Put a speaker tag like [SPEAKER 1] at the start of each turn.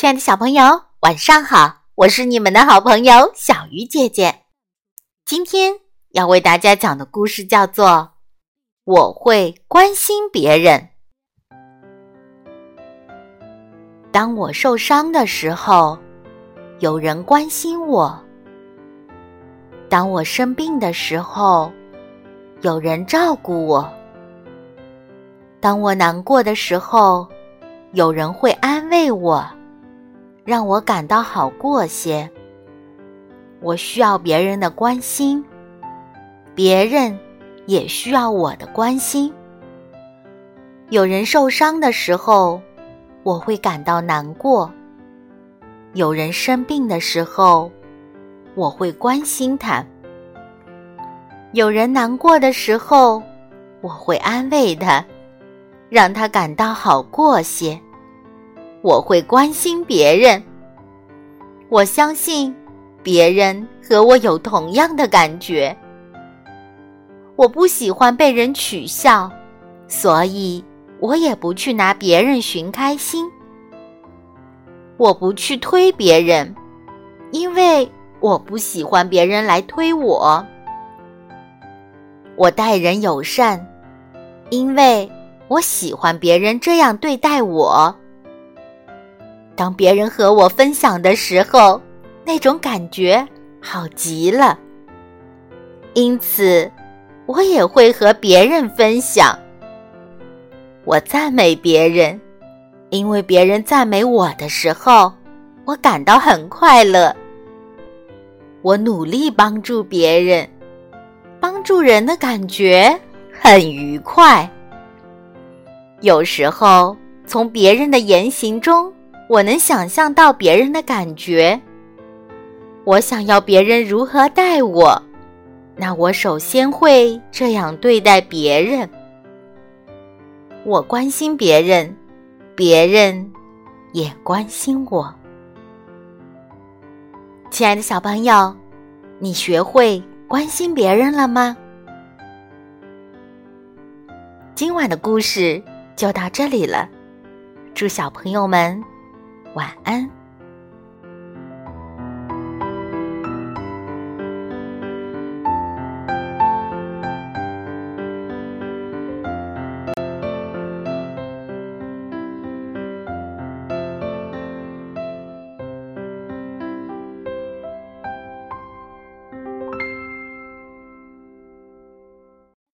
[SPEAKER 1] 亲爱的小朋友，晚上好！我是你们的好朋友小鱼姐姐。今天要为大家讲的故事叫做《我会关心别人》。当我受伤的时候，有人关心我；当我生病的时候，有人照顾我；当我难过的时候，有人会安慰我。让我感到好过些。我需要别人的关心，别人也需要我的关心。有人受伤的时候，我会感到难过；有人生病的时候，我会关心他；有人难过的时候，我会安慰他，让他感到好过些。我会关心别人，我相信别人和我有同样的感觉。我不喜欢被人取笑，所以我也不去拿别人寻开心。我不去推别人，因为我不喜欢别人来推我。我待人友善，因为我喜欢别人这样对待我。当别人和我分享的时候，那种感觉好极了。因此，我也会和别人分享。我赞美别人，因为别人赞美我的时候，我感到很快乐。我努力帮助别人，帮助人的感觉很愉快。有时候，从别人的言行中。我能想象到别人的感觉，我想要别人如何待我，那我首先会这样对待别人。我关心别人，别人也关心我。亲爱的小朋友，你学会关心别人了吗？今晚的故事就到这里了，祝小朋友们。晚安。